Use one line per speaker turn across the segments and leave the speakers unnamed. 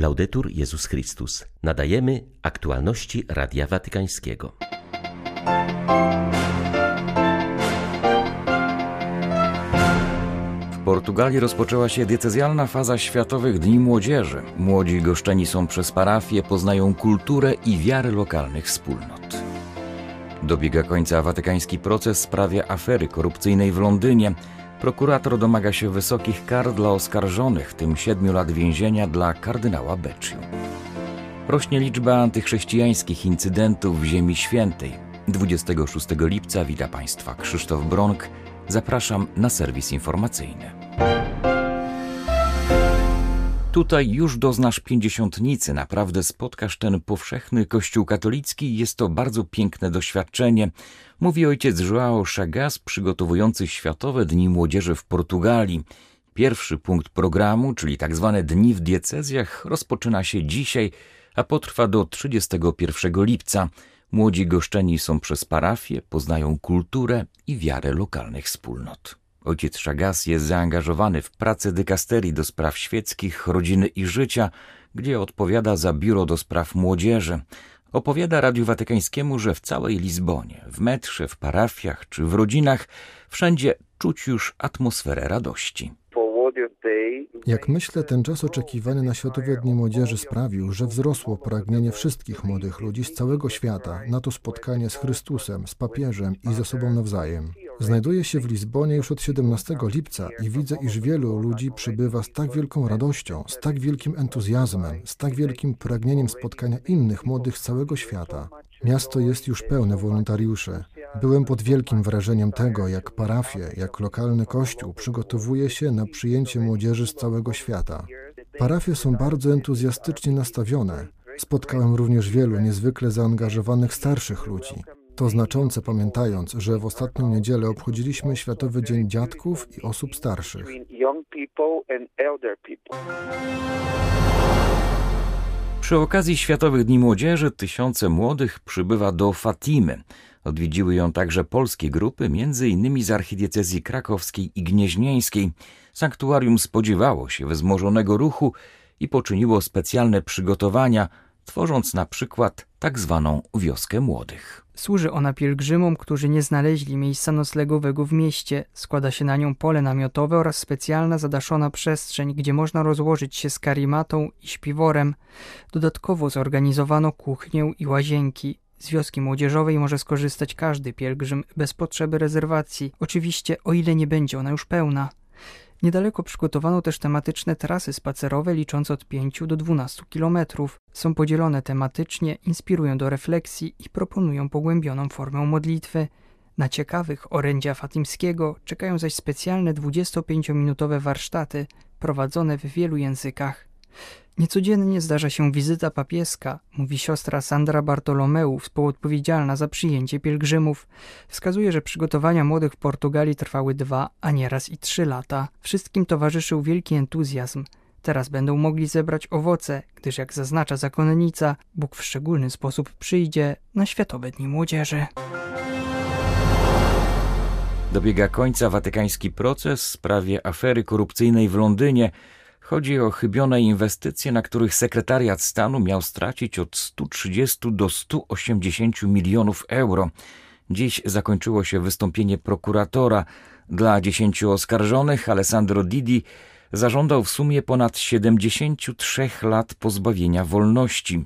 Laudetur Jezus Chrystus. Nadajemy aktualności Radia Watykańskiego.
W Portugalii rozpoczęła się diecezjalna faza Światowych Dni Młodzieży. Młodzi goszczeni są przez parafie, poznają kulturę i wiarę lokalnych wspólnot. Dobiega końca watykański proces w sprawie afery korupcyjnej w Londynie. Prokurator domaga się wysokich kar dla oskarżonych, w tym siedmiu lat więzienia dla kardynała Becciu. Rośnie liczba antychrześcijańskich incydentów w Ziemi Świętej. 26 lipca wita Państwa Krzysztof Bronk. Zapraszam na serwis informacyjny. Tutaj już doznasz pięćdziesiątnicy, naprawdę spotkasz ten powszechny kościół katolicki jest to bardzo piękne doświadczenie, mówi ojciec João Chagas, przygotowujący Światowe Dni Młodzieży w Portugalii. Pierwszy punkt programu, czyli tak zwane dni w diecezjach, rozpoczyna się dzisiaj, a potrwa do 31 lipca. Młodzi goszczeni są przez parafię, poznają kulturę i wiarę lokalnych wspólnot. Ojciec Chagas jest zaangażowany w pracę dykasterii do spraw świeckich, rodziny i życia, gdzie odpowiada za biuro do spraw młodzieży. Opowiada Radiu Watykańskiemu, że w całej Lizbonie, w metrze, w parafiach czy w rodzinach, wszędzie czuć już atmosferę radości.
Jak myślę, ten czas oczekiwany na Światowe Dni Młodzieży sprawił, że wzrosło pragnienie wszystkich młodych ludzi z całego świata na to spotkanie z Chrystusem, z papieżem i ze sobą nawzajem. Znajduję się w Lizbonie już od 17 lipca i widzę, iż wielu ludzi przybywa z tak wielką radością, z tak wielkim entuzjazmem, z tak wielkim pragnieniem spotkania innych młodych z całego świata. Miasto jest już pełne wolontariuszy. Byłem pod wielkim wrażeniem tego, jak parafie, jak lokalny kościół przygotowuje się na przyjęcie młodzieży z całego świata. Parafie są bardzo entuzjastycznie nastawione. Spotkałem również wielu niezwykle zaangażowanych starszych ludzi. To znaczące pamiętając, że w ostatnią niedzielę obchodziliśmy Światowy Dzień Dziadków i Osób Starszych.
Przy okazji Światowych Dni Młodzieży tysiące młodych przybywa do Fatimy. Odwiedziły ją także polskie grupy, innymi z archidiecezji krakowskiej i gnieźnieńskiej. Sanktuarium spodziewało się wzmożonego ruchu i poczyniło specjalne przygotowania, tworząc na przykład tak zwaną wioskę młodych.
Służy ona pielgrzymom, którzy nie znaleźli miejsca noclegowego w mieście. Składa się na nią pole namiotowe oraz specjalna zadaszona przestrzeń, gdzie można rozłożyć się z karimatą i śpiworem. Dodatkowo zorganizowano kuchnię i łazienki. Z wioski młodzieżowej może skorzystać każdy pielgrzym bez potrzeby rezerwacji, oczywiście o ile nie będzie ona już pełna. Niedaleko przygotowano też tematyczne trasy spacerowe liczące od 5 do 12 kilometrów. Są podzielone tematycznie, inspirują do refleksji i proponują pogłębioną formę modlitwy. Na ciekawych orędzia fatimskiego czekają zaś specjalne 25-minutowe warsztaty prowadzone w wielu językach. Niecodziennie zdarza się wizyta papieska, mówi siostra Sandra Bartolomeu, współodpowiedzialna za przyjęcie pielgrzymów. Wskazuje, że przygotowania młodych w Portugalii trwały dwa, a nieraz i trzy lata. Wszystkim towarzyszył wielki entuzjazm. Teraz będą mogli zebrać owoce, gdyż jak zaznacza zakonnica, Bóg w szczególny sposób przyjdzie na Światowe Dni Młodzieży.
Dobiega końca watykański proces w sprawie afery korupcyjnej w Londynie. Chodzi o chybione inwestycje, na których sekretariat stanu miał stracić od 130 do 180 milionów euro. Dziś zakończyło się wystąpienie prokuratora. Dla dziesięciu oskarżonych Alessandro Didi zażądał w sumie ponad 73 lat pozbawienia wolności.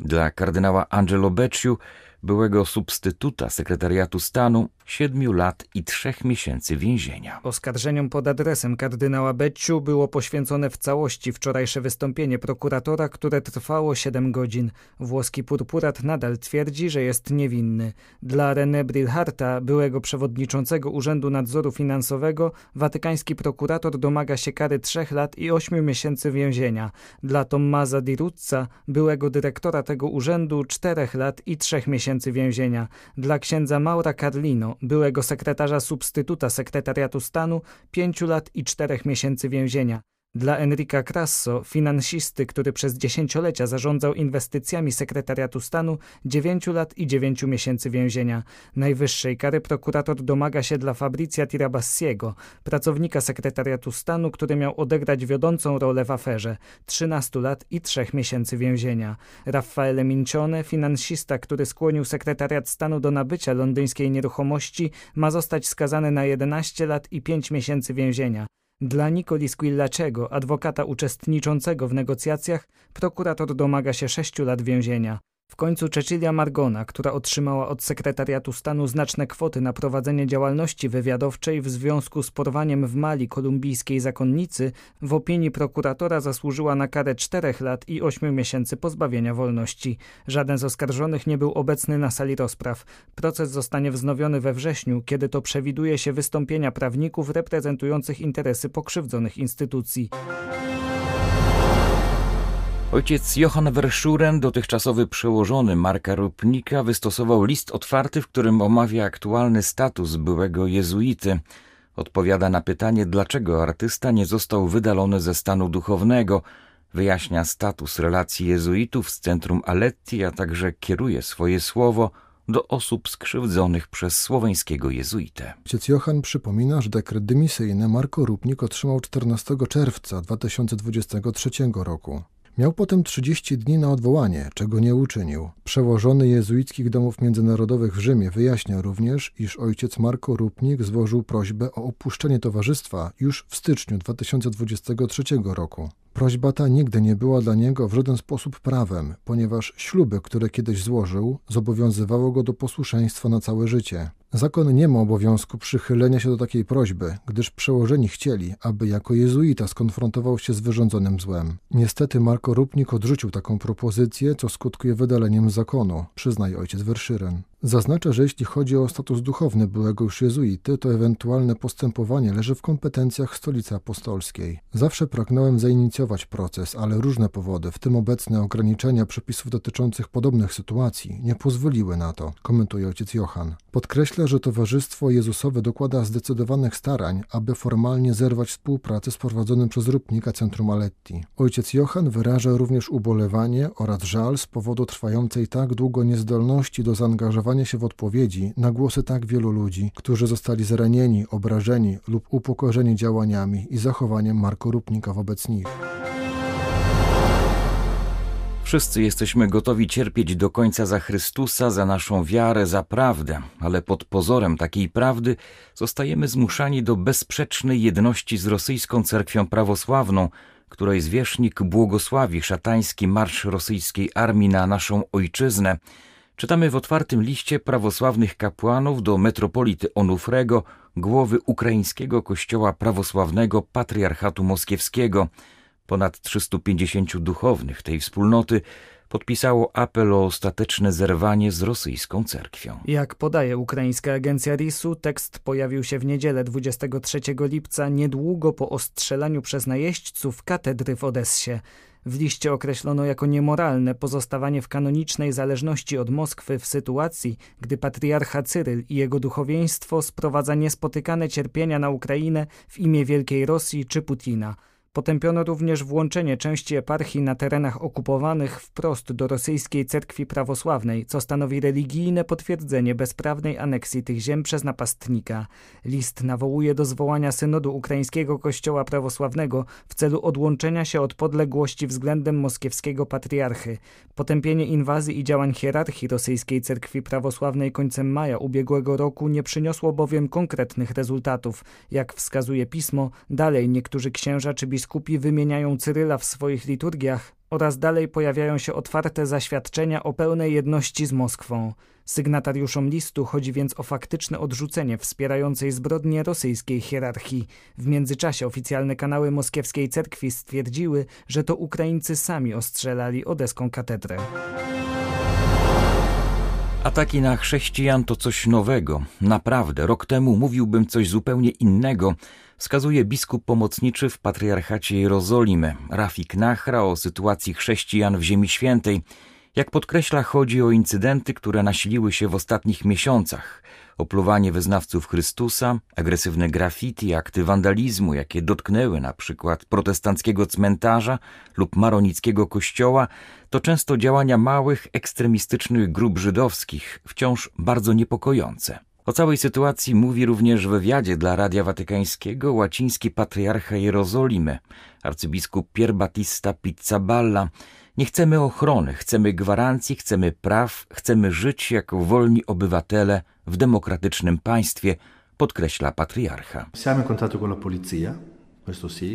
Dla kardynała Angelo Becciu byłego substytuta sekretariatu stanu, siedmiu lat i trzech miesięcy więzienia.
Oskarżeniom pod adresem kardynała Becciu było poświęcone w całości wczorajsze wystąpienie prokuratora, które trwało 7 godzin. Włoski purpurat nadal twierdzi, że jest niewinny. Dla René Brilharta, byłego przewodniczącego Urzędu Nadzoru Finansowego, watykański prokurator domaga się kary trzech lat i ośmiu miesięcy więzienia. Dla Tommaza Di Ruzza, byłego dyrektora tego urzędu, czterech lat i trzech miesięcy więzienia. Dla księdza Maura Carlino, byłego sekretarza substytuta sekretariatu stanu, pięciu lat i czterech miesięcy więzienia. Dla Enrica Crasso, finansisty, który przez dziesięciolecia zarządzał inwestycjami sekretariatu stanu, 9 lat i 9 miesięcy więzienia. Najwyższej kary prokurator domaga się dla Fabrizia Tirabassiego, pracownika sekretariatu stanu, który miał odegrać wiodącą rolę w aferze. 13 lat i 3 miesięcy więzienia. Raffaele Mincione, finansista, który skłonił sekretariat stanu do nabycia londyńskiej nieruchomości, ma zostać skazany na 11 lat i 5 miesięcy więzienia. Dla Nicoli Squillaczego, adwokata uczestniczącego w negocjacjach, prokurator domaga się sześciu lat więzienia. W końcu Cecilia Margona, która otrzymała od sekretariatu stanu znaczne kwoty na prowadzenie działalności wywiadowczej w związku z porwaniem w Mali kolumbijskiej zakonnicy, w opinii prokuratora zasłużyła na karę czterech lat i ośmiu miesięcy pozbawienia wolności. Żaden z oskarżonych nie był obecny na sali rozpraw. Proces zostanie wznowiony we wrześniu, kiedy to przewiduje się wystąpienia prawników reprezentujących interesy pokrzywdzonych instytucji.
Ojciec Johann Verschuren, dotychczasowy przełożony Marka Rupnika, wystosował list otwarty, w którym omawia aktualny status byłego jezuity. Odpowiada na pytanie, dlaczego artysta nie został wydalony ze stanu duchownego. Wyjaśnia status relacji jezuitów z centrum Aletti, a także kieruje swoje słowo do osób skrzywdzonych przez słoweńskiego jezuitę.
Ojciec Johann przypomina, że dekret dymisyjny Marko Rupnik otrzymał 14 czerwca 2023 roku. Miał potem 30 dni na odwołanie, czego nie uczynił. Przełożony jezuickich domów międzynarodowych w Rzymie wyjaśnia również, iż ojciec Marko Rupnik złożył prośbę o opuszczenie towarzystwa już w styczniu 2023 roku. Prośba ta nigdy nie była dla niego w żaden sposób prawem, ponieważ śluby, które kiedyś złożył, zobowiązywało go do posłuszeństwa na całe życie. Zakon nie ma obowiązku przychylenia się do takiej prośby, gdyż przełożeni chcieli, aby jako jezuita skonfrontował się z wyrządzonym złem. Niestety Marko Rupnik odrzucił taką propozycję, co skutkuje wydaleniem zakonu, przyznaje ojciec Werszyren. Zaznacza, że jeśli chodzi o status duchowny byłego już jezuity, to ewentualne postępowanie leży w kompetencjach Stolicy Apostolskiej. Zawsze pragnąłem zainicjować proces, ale różne powody, w tym obecne ograniczenia przepisów dotyczących podobnych sytuacji, nie pozwoliły na to, komentuje ojciec Johan. Podkreśla, że Towarzystwo Jezusowe dokłada zdecydowanych starań, aby formalnie zerwać współpracę z prowadzonym przez Rupnika Centrum Aletti. Ojciec Johan wyraża również ubolewanie oraz żal z powodu trwającej tak długo niezdolności do zaangażowania się w odpowiedzi na głosy tak wielu ludzi, którzy zostali zranieni, obrażeni lub upokorzeni działaniami i zachowaniem Marko Rupnika wobec nich.
Wszyscy jesteśmy gotowi cierpieć do końca za Chrystusa, za naszą wiarę, za prawdę, ale pod pozorem takiej prawdy zostajemy zmuszani do bezsprzecznej jedności z rosyjską cerkwią prawosławną, której zwierzchnik błogosławi szatański marsz rosyjskiej armii na naszą ojczyznę, czytamy w otwartym liście prawosławnych kapłanów do metropolity Onufrego, głowy ukraińskiego kościoła prawosławnego Patriarchatu Moskiewskiego. Ponad 350 duchownych tej wspólnoty podpisało apel o ostateczne zerwanie z rosyjską cerkwią.
Jak podaje ukraińska agencja RIS-u, tekst pojawił się w niedzielę 23 lipca, niedługo po ostrzelaniu przez najeźdźców katedry w Odessie. W liście określono jako niemoralne pozostawanie w kanonicznej zależności od Moskwy w sytuacji, gdy patriarcha Cyryl i jego duchowieństwo sprowadza niespotykane cierpienia na Ukrainę w imię Wielkiej Rosji czy Putina – Potępiono również włączenie części eparchii na terenach okupowanych wprost do rosyjskiej cerkwi prawosławnej, co stanowi religijne potwierdzenie bezprawnej aneksji tych ziem przez napastnika. List nawołuje do zwołania synodu ukraińskiego kościoła prawosławnego w celu odłączenia się od podległości względem moskiewskiego patriarchy. Potępienie inwazji i działań hierarchii rosyjskiej cerkwi prawosławnej końcem maja ubiegłego roku nie przyniosło bowiem konkretnych rezultatów. Jak wskazuje pismo, dalej niektórzy księża czy biskupi wymieniają Cyryla w swoich liturgiach oraz dalej pojawiają się otwarte zaświadczenia o pełnej jedności z Moskwą. Sygnatariuszom listu chodzi więc o faktyczne odrzucenie wspierającej zbrodnie rosyjskiej hierarchii. W międzyczasie oficjalne kanały moskiewskiej cerkwi stwierdziły, że to Ukraińcy sami ostrzelali odeską katedrę.
Ataki na chrześcijan to coś nowego. Naprawdę, rok temu mówiłbym coś zupełnie innego wskazuje biskup pomocniczy w patriarchacie Jerozolimy, Rafik Nachra o sytuacji chrześcijan w Ziemi Świętej. Jak podkreśla, chodzi o incydenty, które nasiliły się w ostatnich miesiącach. Opluwanie wyznawców Chrystusa, agresywne graffiti, akty wandalizmu, jakie dotknęły na przykład protestanckiego cmentarza lub maronickiego kościoła, to często działania małych, ekstremistycznych grup żydowskich, wciąż bardzo niepokojące. O całej sytuacji mówi również w wywiadzie dla Radia Watykańskiego łaciński patriarcha Jerozolimy, arcybiskup Pier Battista Pizzaballa. Nie chcemy ochrony, chcemy gwarancji, chcemy praw, chcemy żyć jako wolni obywatele w demokratycznym państwie, podkreśla patriarcha.
Siamo in contatto con la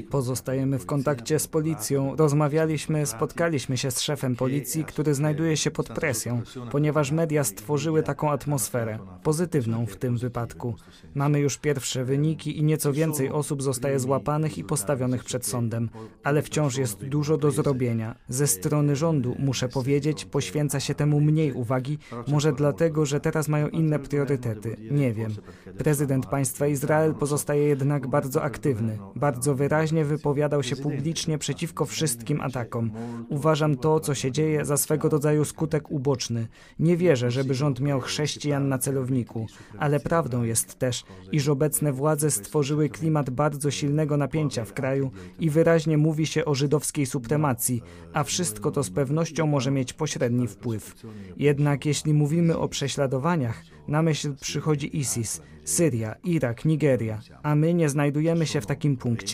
Pozostajemy w kontakcie z policją. Rozmawialiśmy, spotkaliśmy się z szefem policji, który znajduje się pod presją, ponieważ media stworzyły taką atmosferę, pozytywną w tym wypadku. Mamy już pierwsze wyniki i nieco więcej osób zostaje złapanych i postawionych przed sądem, ale wciąż jest dużo do zrobienia. Ze strony rządu, muszę powiedzieć, poświęca się temu mniej uwagi, może dlatego, że teraz mają inne priorytety. Nie wiem. Prezydent państwa Izrael pozostaje jednak bardzo aktywny, bardzo bardzo wyraźnie wypowiadał się publicznie przeciwko wszystkim atakom. Uważam to, co się dzieje, za swego rodzaju skutek uboczny. Nie wierzę, żeby rząd miał chrześcijan na celowniku, ale prawdą jest też, iż obecne władze stworzyły klimat bardzo silnego napięcia w kraju i wyraźnie mówi się o żydowskiej supremacji, a wszystko to z pewnością może mieć pośredni wpływ. Jednak jeśli mówimy o prześladowaniach, na myśl przychodzi ISIS, Syria, Irak, Nigeria, a my nie znajdujemy się w takim punkcie.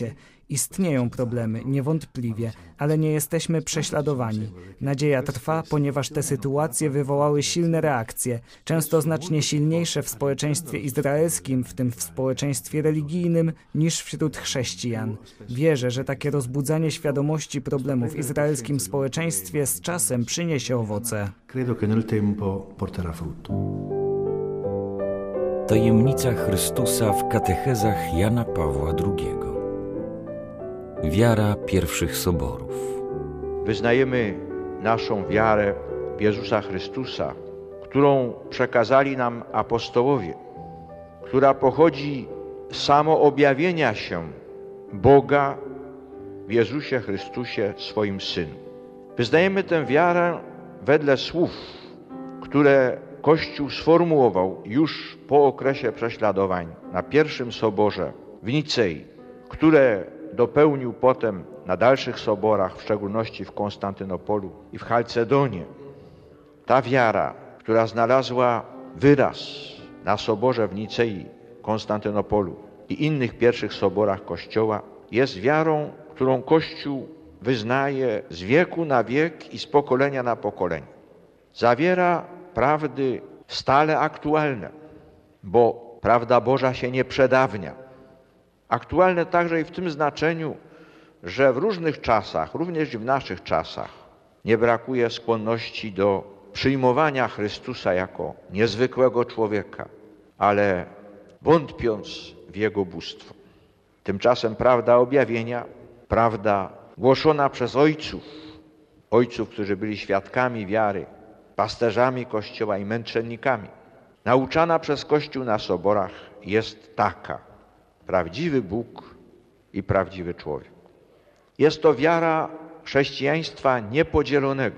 Istnieją problemy, niewątpliwie, ale nie jesteśmy prześladowani. Nadzieja trwa, ponieważ te sytuacje wywołały silne reakcje, często znacznie silniejsze w społeczeństwie izraelskim, w tym w społeczeństwie religijnym, niż wśród chrześcijan. Wierzę, że takie rozbudzanie świadomości problemów w izraelskim społeczeństwie z czasem przyniesie owoce.
Credo che nel tempo porterà frutto.
Tajemnica Chrystusa w katechezach Jana Pawła II. Wiara pierwszych soborów.
Wyznajemy naszą wiarę w Jezusa Chrystusa, którą przekazali nam apostołowie, która pochodzi z samoobjawienia się Boga w Jezusie Chrystusie, swoim Synu. Wyznajemy tę wiarę wedle słów, które Kościół sformułował już po okresie prześladowań na pierwszym soborze w Nicei, które dopełnił potem na dalszych soborach, w szczególności w Konstantynopolu i w Chalcedonie. Ta wiara, która znalazła wyraz na soborze w Nicei, Konstantynopolu i innych pierwszych soborach Kościoła, jest wiarą, którą Kościół wyznaje z wieku na wiek i z pokolenia na pokolenie. Zawiera prawdy stale aktualne, bo prawda Boża się nie przedawnia. Aktualne także i w tym znaczeniu, że w różnych czasach, również w naszych czasach, nie brakuje skłonności do przyjmowania Chrystusa jako niezwykłego człowieka, ale wątpiąc w Jego bóstwo. Tymczasem prawda objawienia, prawda głoszona przez ojców, ojców, którzy byli świadkami wiary, pasterzami Kościoła i męczennikami, nauczana przez Kościół na soborach, jest taka: prawdziwy Bóg i prawdziwy człowiek. Jest to wiara chrześcijaństwa niepodzielonego.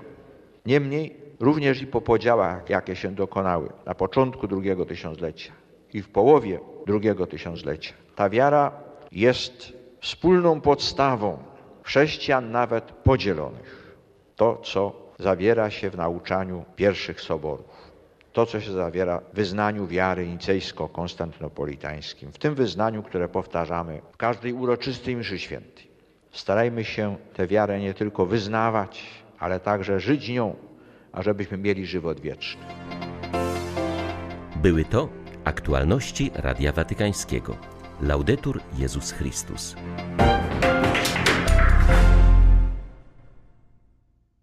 Niemniej również i po podziałach, jakie się dokonały na początku drugiego tysiąclecia i w połowie drugiego tysiąclecia. Ta wiara jest wspólną podstawą chrześcijan nawet podzielonych. To, co zawiera się w nauczaniu pierwszych soborów. To, co się zawiera w wyznaniu wiary nicejsko-konstantynopolitańskim, w tym wyznaniu, które powtarzamy w każdej uroczystej mszy świętej. Starajmy się tę wiarę nie tylko wyznawać, ale także żyć nią, ażebyśmy mieli żywot wieczny.
Były to aktualności Radia Watykańskiego. Laudetur Jezus Chrystus.